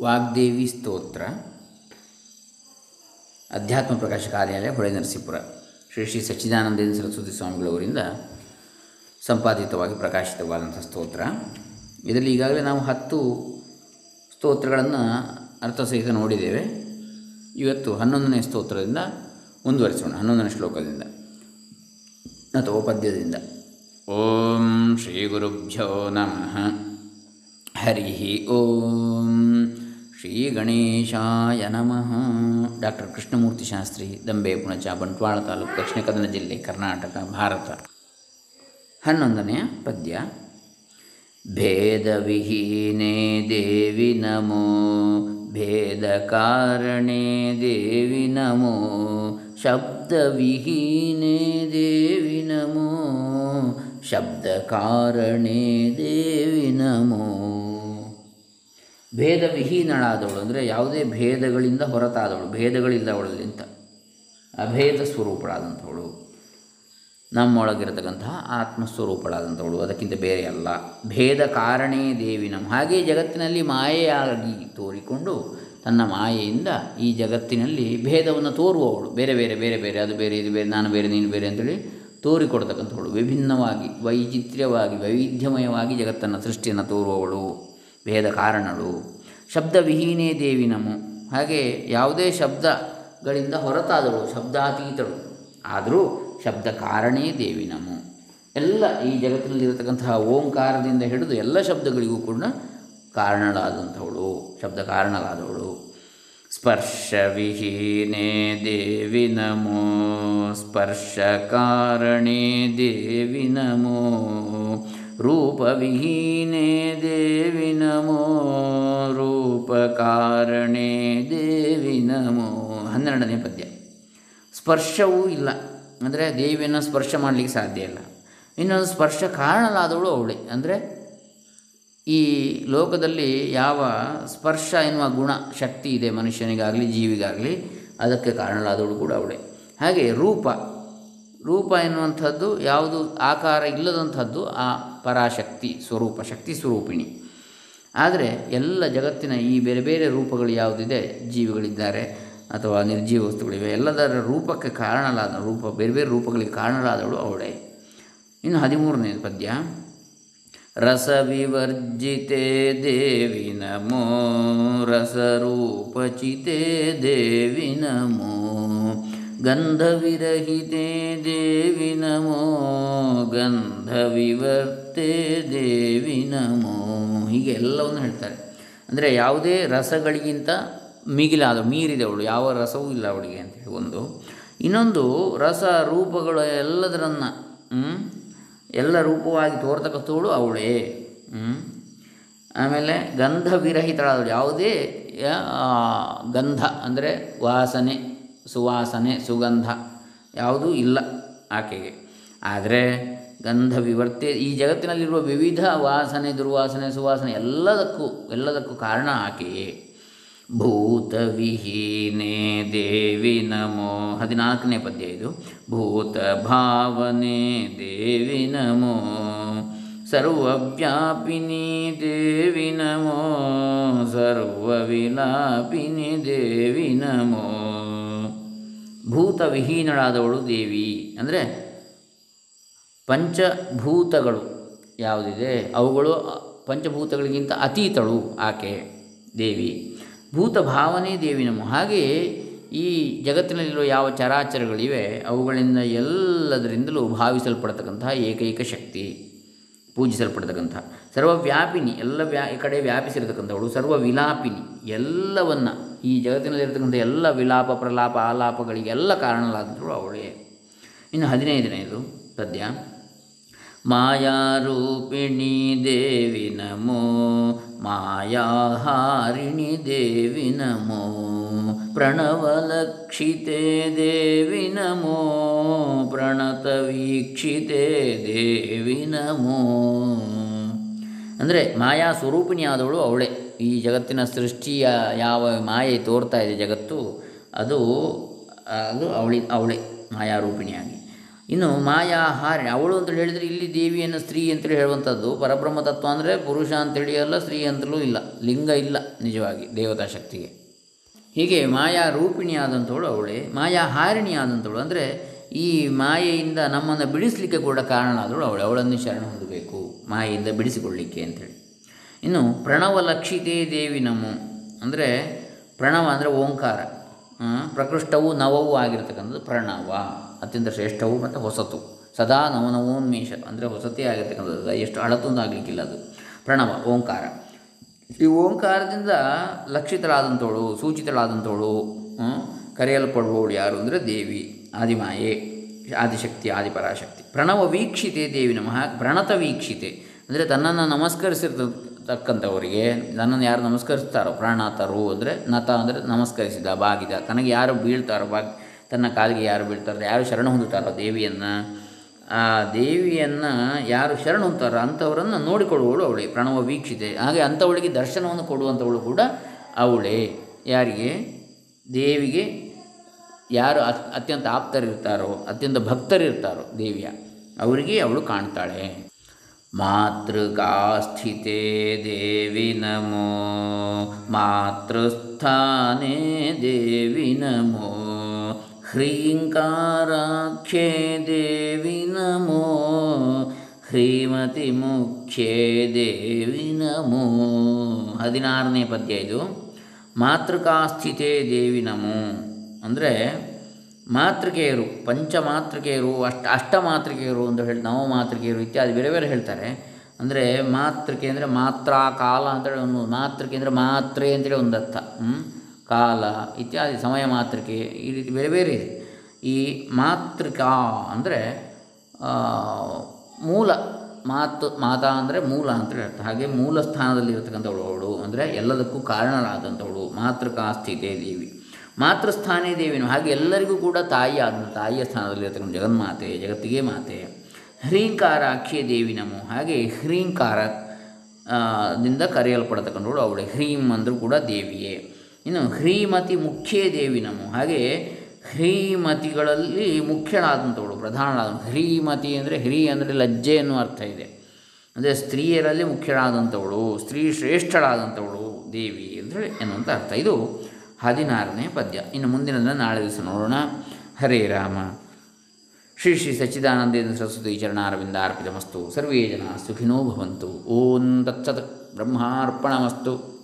ವಾಗ್ದೇವಿ ಸ್ತೋತ್ರ, ಅಧ್ಯಾತ್ಮ ಪ್ರಕಾಶ ಕಾರ್ಯಾಲಯ ಹೊಳೆ ನರಸೀಪುರ. ಶ್ರೀ ಶ್ರೀ ಸಚ್ಚಿದಾನಂದೇಂದ್ರ ಸರಸ್ವತಿ ಸ್ವಾಮಿಗಳವರಿಂದ ಸಂಪಾದಿತವಾಗಿ ಪ್ರಕಾಶಿತವಾದಂಥ ಸ್ತೋತ್ರ. ಇದರಲ್ಲಿ ಈಗಾಗಲೇ ನಾವು ಹತ್ತು ಸ್ತೋತ್ರಗಳನ್ನು ಅರ್ಥಸಹಿತ ನೋಡಿದ್ದೇವೆ. ಇವತ್ತು ಹನ್ನೊಂದನೇ ಸ್ತೋತ್ರದಿಂದ ಮುಂದುವರಿಸೋಣ, ಹನ್ನೊಂದನೇ ಶ್ಲೋಕದಿಂದ ಅಥವಾ ಪದ್ಯದಿಂದ ಓಂ ಶ್ರೀ ಗುರುಭ್ಯೋ ನಮಃ. ಹರಿ ಓಂ. ಶ್ರೀ ಗಣೇಶಾಯ ನಮಃ. ಡಾಕ್ಟರ್ ಕೃಷ್ಣಮೂರ್ತಿ ಶಾಸ್ತ್ರಿ, ದಂಬೆ, ಪುಣಚ, ಬಂಟ್ವಾಳ ತಾಲೂಕು, ದಕ್ಷಿಣ ಕನ್ನಡ ಜಿಲ್ಲೆ, ಕರ್ನಾಟಕ, ಭಾರತ. ಹನ್ನೊಂದನೆಯ ಪದ್ಯ. ಭೇದವಿಹೀನೆ ದೇವಿ ನಮೋ ಭೇದ ಕಾರಣೇ ದೇವಿ ನಮೋ, ಶಬ್ದವಿಹೀನೆ ದೇವಿ ನಮೋ ಶಬ್ದ ಕಾರಣೇ ದೇವಿ ನಮೋ. ಭೇದವಿಹೀನಳಾದವಳು ಅಂದರೆ ಯಾವುದೇ ಭೇದಗಳಿಂದ ಹೊರತಾದವಳು, ಭೇದಗಳಿಲ್ಲವಳಲ್ಲಿ ಅಂತ. ಅಭೇದ ಸ್ವರೂಪಳಾದಂಥವಳು, ನಮ್ಮೊಳಗಿರತಕ್ಕಂತಹ ಆತ್ಮಸ್ವರೂಪಳಾದಂಥವಳು, ಅದಕ್ಕಿಂತ ಬೇರೆ ಅಲ್ಲ. ಭೇದ ಕಾರಣೇ ದೇವಿ ನಮ್ಮ ಹಾಗೆ ಜಗತ್ತಿನಲ್ಲಿ ಮಾಯೆಯಾಗಿ ತೋರಿಕೊಂಡು ತನ್ನ ಮಾಯೆಯಿಂದ ಈ ಜಗತ್ತಿನಲ್ಲಿ ಭೇದವನ್ನು ತೋರುವವಳು. ಬೇರೆ ಬೇರೆ ಬೇರೆ ಬೇರೆ, ಅದು ಬೇರೆ, ಇದು ಬೇರೆ, ನಾನು ಬೇರೆ, ನೀನು ಬೇರೆ ಅಂತೇಳಿ ತೋರಿಕೊಡ್ತಕ್ಕಂಥವಳು. ವಿಭಿನ್ನವಾಗಿ, ವೈಚಿತ್ರ್ಯವಾಗಿ, ವೈವಿಧ್ಯಮಯವಾಗಿ ಜಗತ್ತನ್ನು ಸೃಷ್ಟಿಯನ್ನು ತೋರುವವಳು. ಭೇದ ಕಾರಣಳು ಶಬ್ದವಿಹೀನೇ ದೇವಿ ನಮೋ. ಹಾಗೆ ಯಾವುದೇ ಶಬ್ದಗಳಿಂದ ಹೊರತಾದಳು, ಶಬ್ದಾತೀತಳು. ಆದರೂ ಶಬ್ದ ಕಾರಣೇ ದೇವಿ ನಮೋ. ಎಲ್ಲ ಈ ಜಗತ್ತಿನಲ್ಲಿರತಕ್ಕಂತಹ ಓಂಕಾರದಿಂದ ಹಿಡಿದು ಎಲ್ಲ ಶಬ್ದಗಳಿಗೂ ಕೂಡ ಕಾರಣಳಾದಂಥವಳು ಶಬ್ದ ಕಾರಣಳಾದವಳು ಸ್ಪರ್ಶವಿಹೀನೇ ದೇವಿ ನಮೋ. ಸ್ಪರ್ಶ ಕಾರಣೇ ದೇವಿ ನಮೋ. ರೂಪವಿಹೀನೇ ದೇವಿ ನಮೋ, ರೂಪಕಾರಣೆ ದೇವಿ ನಮೋ. ಹನ್ನೆರಡನೇ ಪದ್ಯ. ಸ್ಪರ್ಶವೂ ಇಲ್ಲ. ಅಂದರೆ ದೇವಿಯನ್ನು ಸ್ಪರ್ಶ ಮಾಡಲಿಕ್ಕೆ ಸಾಧ್ಯ ಇಲ್ಲ. ಇನ್ನೊಂದು ಸ್ಪರ್ಶ ಕಾರಣಲಾದವಳು ಅವಳೆ. ಅಂದರೆ ಈ ಲೋಕದಲ್ಲಿ ಯಾವ ಸ್ಪರ್ಶ ಎನ್ನುವ ಗುಣ, ಶಕ್ತಿ ಇದೆ ಮನುಷ್ಯನಿಗಾಗಲಿ, ಜೀವಿಗಾಗಲಿ, ಅದಕ್ಕೆ ಕಾರಣಲಾದವಳು ಕೂಡ ಅವಳೆ. ಹಾಗೆ ರೂಪ. ರೂಪ ಎನ್ನುವಂಥದ್ದು ಯಾವುದು ಆಕಾರ ಇಲ್ಲದಂಥದ್ದು ಆ ಪರಾಶಕ್ತಿ ಸ್ವರೂಪ, ಶಕ್ತಿ ಸ್ವರೂಪಿಣಿ. ಆದರೆ ಎಲ್ಲ ಜಗತ್ತಿನ ಈ ಬೇರೆ ಬೇರೆ ರೂಪಗಳು ಯಾವುದಿದೆ? ಜೀವಿಗಳಿದ್ದಾರೆ ಅಥವಾ ನಿರ್ಜೀವ ವಸ್ತುಗಳಿವೆ. ಎಲ್ಲದರ ರೂಪಕ್ಕೆ ಕಾರಣಲಾದ ರೂಪ, ಬೇರೆ ಬೇರೆ ರೂಪಗಳಿಗೆ ಕಾರಣಲಾದವಳು ಅವಳೇ. ಇನ್ನು ಹದಿಮೂರನೇ ಪದ್ಯ. ರಸವಿವರ್ಜಿತೆ ದೇವಿ ನಮೋ ರಸರೂಪಚಿತೆ ದೇವಿ ನಮೋ ಗಂಧವಿರಹಿತೆ ದೇವಿ ನಮೋ, ಗಂಧವಿವರ್ತೆ ದೇವಿ ನಮೋ. ಹೀಗೆ ಎಲ್ಲವನ್ನು ಹೇಳ್ತಾರೆ. ಅಂದರೆ ಯಾವುದೇ ರಸಗಳಿಗಿಂತ ಮಿಗಿಲಾದ ಮೀರಿದವಳು ಯಾವ ರಸವೂ ಇಲ್ಲ ಅವಳಿಗೆ ಅಂತೇಳಿ ಒಂದು. ಇನ್ನೊಂದು, ರಸ ರೂಪಗಳು ಎಲ್ಲದರನ್ನು ಎಲ್ಲ ರೂಪವಾಗಿ ತೋರ್ತಕ್ಕಂಥವಳು ಅವಳೇ. ಆಮೇಲೆ ಗಂಧ ವಿರಹಿತಳಾದವಳು ಯಾವುದೇ ಗಂಧ, ಅಂದರೆ ವಾಸನೆ ಸುವಾಸನೆ, ಸುಗಂಧ ಯಾವುದೂ ಇಲ್ಲ ಆಕೆಗೆ. ಆದರೆ ಗಂಧ ವಿವರ್ತೆ ಈ ಜಗತ್ತಿನಲ್ಲಿರುವ ವಿವಿಧ ವಾಸನೆ, ದುರ್ವಾಸನೆ, ಸುವಾಸನೆ ಎಲ್ಲದಕ್ಕೂ ಎಲ್ಲದಕ್ಕೂ ಕಾರಣ ಆಕೆಯೇ. ಭೂತವಿಹೀನೇ ದೇವಿ ನಮೋ, ಹದಿನಾಲ್ಕನೇ ಪದ್ಯ ಇದು. ಭೂತ ಭಾವನೆ ದೇವಿ ನಮೋ, ಸರ್ವವ್ಯಾಪಿನಿ ದೇವಿ ನಮೋ, ಸರ್ವವಿಲಾಪಿನಿ ದೇವಿ ನಮೋ. ಭೂತವಿಹೀನಳಾದವಳು ದೇವಿ. ಅಂದರೆ ಪಂಚಭೂತಗಳು ಯಾವುದಿದೆ? ಅವುಗಳು ಪಂಚಭೂತಗಳಿಗಿಂತ ಅತೀತಳು ಆಕೆ ದೇವಿ. ಭೂತ ಭಾವನೆ ದೇವಿ ನಮ್ಮ. ಹಾಗೆಯೇ ಈ ಜಗತ್ತಿನಲ್ಲಿರುವ ಯಾವ ಚರಾಚರಗಳಿವೆ, ಅವುಗಳಿಂದ ಎಲ್ಲದರಿಂದಲೂ ಭಾವಿಸಲ್ಪಡತಕ್ಕಂತಹ ಏಕೈಕ ಶಕ್ತಿ ಪೂಜಿಸಲ್ಪಡ್ತಕ್ಕಂಥ ಸರ್ವವ್ಯಾಪಿನಿ, ಎಲ್ಲ ವ್ಯಾ ಕಡೆ ವ್ಯಾಪಿಸಿರತಕ್ಕಂಥವಳು ಸರ್ವ ವಿಲಾಪಿನಿ ಎಲ್ಲವನ್ನು ಈ ಜಗತ್ತಿನಲ್ಲಿರ್ತಕ್ಕಂಥ ಎಲ್ಲ ವಿಲಾಪ, ಪ್ರಲಾಪ ಆಲಾಪಗಳಿಗೆಲ್ಲ ಕಾರಣಲಾದರು ಅವಳೇ. ಇನ್ನು ಹದಿನೈದನೆಯದು ಸದ್ಯ. ಮಾಯಾರೂಪಿಣಿ ದೇವಿ ನಮೋ ಮಾಯಾಹಾರಿಣಿ ದೇವಿ ನಮೋ ಪ್ರಣವಲಕ್ಷಿತೆ ದೇವಿ ನಮೋ ಪ್ರಣತವೀಕ್ಷಿತೆ ದೇವಿ ನಮೋ. ಅಂದರೆ ಮಾಯಾ ಸ್ವರೂಪಿಣಿಯಾದವಳು ಅವಳೇ. ಈ ಜಗತ್ತಿನ ಸೃಷ್ಟಿಯ ಯಾವ ಮಾಯೆ ತೋರ್ತಾ ಇದೆ ಜಗತ್ತು, ಅದು ಅದು ಅವಳಿ, ಅವಳೇ, ಮಾಯಾರೂಪಿಣಿಯಾಗಿ. ಇನ್ನು ಮಾಯಾ ಹಾರಿಣಿ ಅವಳು ಅಂತೇಳಿ ಹೇಳಿದರೆ ಇಲ್ಲಿ ದೇವಿಯನ್ನು ಸ್ತ್ರೀ ಅಂತೇಳಿ ಹೇಳುವಂಥದ್ದು. ಪರಬ್ರಹ್ಮ ತತ್ವ ಅಂದರೆ ಪುರುಷ ಅಂತೇಳಿ ಅಲ್ಲ ಸ್ತ್ರೀ ಅಂತಲೂ ಇಲ್ಲ, ಲಿಂಗ ಇಲ್ಲ ನಿಜವಾಗಿ ದೇವತಾ ಶಕ್ತಿಗೆ. ಹೀಗೆ ಮಾಯಾ ರೂಪಿಣಿಯಾದಂಥವಳು ಅವಳೇ, ಮಾಯಾ ಹಾರಿಣಿಯಾದಂಥವಳು ಅಂದರೆ ಈ ಮಾಯೆಯಿಂದ ನಮ್ಮನ್ನು ಬಿಡಿಸಲಿಕ್ಕೆ ಕೂಡ ಕಾರಣ ಆದವಳು ಅವಳು. ಅವಳನ್ನು ಶರಣ ಹೊಂದಬೇಕು, ಮಾಯೆಯಿಂದ ಬಿಡಿಸಿಕೊಳ್ಳಿಕ್ಕೆ ಅಂಥೇಳಿ ಇನ್ನು ಪ್ರಣವಲಕ್ಷಿತೇ ದೇವಿ ನಮೋ. ಅಂದರೆ ಪ್ರಣವ ಅಂದರೆ ಓಂಕಾರ. ಪ್ರಕೃಷ್ಟವು ನವವು ಆಗಿರತಕ್ಕಂಥದ್ದು ಪ್ರಣವ. ಅತ್ಯಂತ ಶ್ರೇಷ್ಠವು ಮತ್ತು ಹೊಸತು. ಸದಾ ನವನವೋನ್ಮೇಷ ಅಂದರೆ ಹೊಸತೇ ಆಗಿರ್ತಕ್ಕಂಥದ್ದು. ಎಷ್ಟು ಅಳತೊಂದು ಆಗಲಿಕ್ಕಿಲ್ಲ ಅದು. ಪ್ರಣವ, ಓಂಕಾರ. ಈ ಓಂಕಾರದಿಂದ ಲಕ್ಷಿತಳಾದಂಥವಳು, ಸೂಚಿತಳಾದಂಥವಳು ಕರೆಯಲ್ಪಡುವವಳು ಯಾರು ಅಂದರೆ ದೇವಿ, ಆದಿಮಾಯೆ, ಆದಿಶಕ್ತಿ, ಆದಿಪರಾಶಕ್ತಿ. ಪ್ರಣವ ವೀಕ್ಷಿತೆ ದೇವಿ ನಮಃ. ಪ್ರಣತ ವೀಕ್ಷಿತೆ. ಅಂದರೆ ತನ್ನನ್ನು ನಮಸ್ಕರಿಸಿರ್ತಕ್ಕಂಥವರಿಗೆ ನನ್ನನ್ನು ಯಾರು ನಮಸ್ಕರಿಸ್ತಾರೋ, ಪ್ರಾಣಾತರು ಅಂದರೆ ನತ ಅಂದರೆ ನಮಸ್ಕರಿಸಿದ, ಬಾಗಿದ, ತನಗೆ ಯಾರು ಬೀಳ್ತಾರೋ, ಬಾಗಿ, ತನ್ನ ಕಾಲಿಗೆ ಯಾರು ಬೀಳ್ತಾರೋ, ಯಾರು ಶರಣ ಹೊಂದುತ್ತಾರೋ ದೇವಿಯನ್ನು, ಆ ದೇವಿಯನ್ನು ಯಾರು ಶರಣ ಹೊಂದ್ತಾರೋ ಅಂಥವರನ್ನು ನೋಡಿಕೊಳ್ಳುವಳು ಅವಳೇ, ಪ್ರಣವ ವೀಕ್ಷಿತೆ. ಹಾಗೆ ಅಂಥವಳಿಗೆ ದರ್ಶನವನ್ನು ಕೊಡುವಂಥವಳು ಕೂಡ ಅವಳೇ. ಯಾರಿಗೆ? ದೇವಿಗೆ ಯಾರು ಅತ್, ಅತ್ಯಂತ ಆಪ್ತರಿರ್ತಾರೋ, ಅತ್ಯಂತ ಭಕ್ತರಿರ್ತಾರೋ ದೇವಿಯ, ಅವರಿಗೆ ಅವಳು ಕಾಣ್ತಾಳೆ. ಮಾತೃಕಾಸ್ಥಿತೆ ದೇವಿ ನಮೋ, ಮಾತೃಸ್ಥಾನೇ ದೇವಿ ನಮೋ ಹ್ರೀಂಕಾರಾಖ್ಯೆ ದೇವಿ ನಮೋ, ಶ್ರೀಮತಿ ಮುಖ್ಯೆ ದೇವಿ ನಮೋ. ಹದಿನಾರನೇ ಪದ್ಯ ಇದು. ಮಾತೃಕಾಸ್ಥಿತೆ ದೇವಿ ನಮೋ. ಅಂದರೆ ಮಾತೃಕೆಯರು, ಪಂಚಮಾತೃಕೆಯರು, ಅಷ್ಟ, ಅಷ್ಟಮಾತೃಕೆಯರು ಅಂತ ಹೇಳಿ ನವಮಾತೃಕೆಯರು ಇತ್ಯಾದಿ ಬೇರೆ ಬೇರೆ ಹೇಳ್ತಾರೆ. ಅಂದರೆ ಮಾತೃಕೆ ಅಂದರೆ ಮಾತ್ರ, ಕಾಲ ಅಂತೇಳಿ ಒಂದು, ಮಾತೃಕೆ ಅಂದರೆ ಮಾತ್ರೆ ಅಂತೇಳಿ ಒಂದು ಅರ್ಥ? ಕಾಲ ಇತ್ಯಾದಿ, ಸಮಯ ಮಾತೃಕೆ ಈ ರೀತಿ ಬೇರೆ ಬೇರೆ ಇದೆ. ಈ ಮಾತೃಕಾ ಅಂದರೆ ಮೂಲ, ಮಾತು, ಮಾತಾ ಅಂದರೆ ಮೂಲ ಅಂತೇಳಿ ಅರ್ಥ. ಹಾಗೆ ಮೂಲ ಸ್ಥಾನದಲ್ಲಿ ಇರತಕ್ಕಂಥವಳು ಅವಳು ಅಂದರೆ ಎಲ್ಲದಕ್ಕೂ ಕಾರಣರಾದಂಥವಳು ಮಾತೃಕಾ ಸ್ಥಿತಿ ದೇವಿ. ಮಾತೃಸ್ಥಾನೇ ದೇವಿನು ಹಾಗೆ ಎಲ್ಲರಿಗೂ ಕೂಡ ತಾಯಿ ಆದ ತಾಯಿಯ ಸ್ಥಾನದಲ್ಲಿ ಇರತಕ್ಕಂಥ ಜಗನ್ಮಾತೆ, ಜಗತ್ತಿಗೆ ಮಾತೆ. ಹ್ರೀಂಕಾರ ದೇವಿ ನಮೋ. ಹಾಗೆ ಹ್ರೀಂಕಾರ ದಿಂದ ಕರೆಯಲ್ಪಡತಕ್ಕಂಥವಳು ಅವಳೆ ಹ್ರೀಂ ಅಂದರೂ ಕೂಡ ದೇವಿಯೇ. ಇನ್ನು ಹ್ರೀಮತಿ ಮುಖ್ಯ ದೇವಿ ನಮೋ. ಹಾಗೆ ಹ್ರೀಮತಿಗಳಲ್ಲಿ ಮುಖ್ಯಳಾದಂಥವಳು ಪ್ರಧಾನಳಾದ ಹ್ರೀಮತಿ ಅಂದರೆ ಹ್ರೀ ಅಂದರೆ ಲಜ್ಜೆ ಎನ್ನುವ ಅರ್ಥ ಇದೆ. ಅಂದರೆ ಸ್ತ್ರೀಯರಲ್ಲಿ ಮುಖ್ಯಳಾದಂಥವಳು ಸ್ತ್ರೀ ಶ್ರೇಷ್ಠಳಾದಂಥವಳು ದೇವಿ ಅಂದರೆ ಎನ್ನುವಂಥ ಅರ್ಥ. ಇದು ಹದಿನಾರನೇ ಪದ್ಯ. ಇನ್ನು ಮುಂದಿನದನ್ನು ನಾಳೆ ದಿವಸ ನೋಡೋಣ. ಹರೇ ರಾಮ. ಶ್ರೀ ಶ್ರೀ ಸಚ್ಚಿದಾನಂದೇಂದ್ರ ಸರಸ್ವತಿ ಚರಣಾರವಿಂದ ಅರ್ಪಿತಮಸ್ತು ಸರ್ವೇ ಜನ ಸುಖಿನೋ ಭವಂತು. ಓಂ ತತ್ಸತ್ ಬ್ರಹ್ಮಾರ್ಪಣಮಸ್ತು.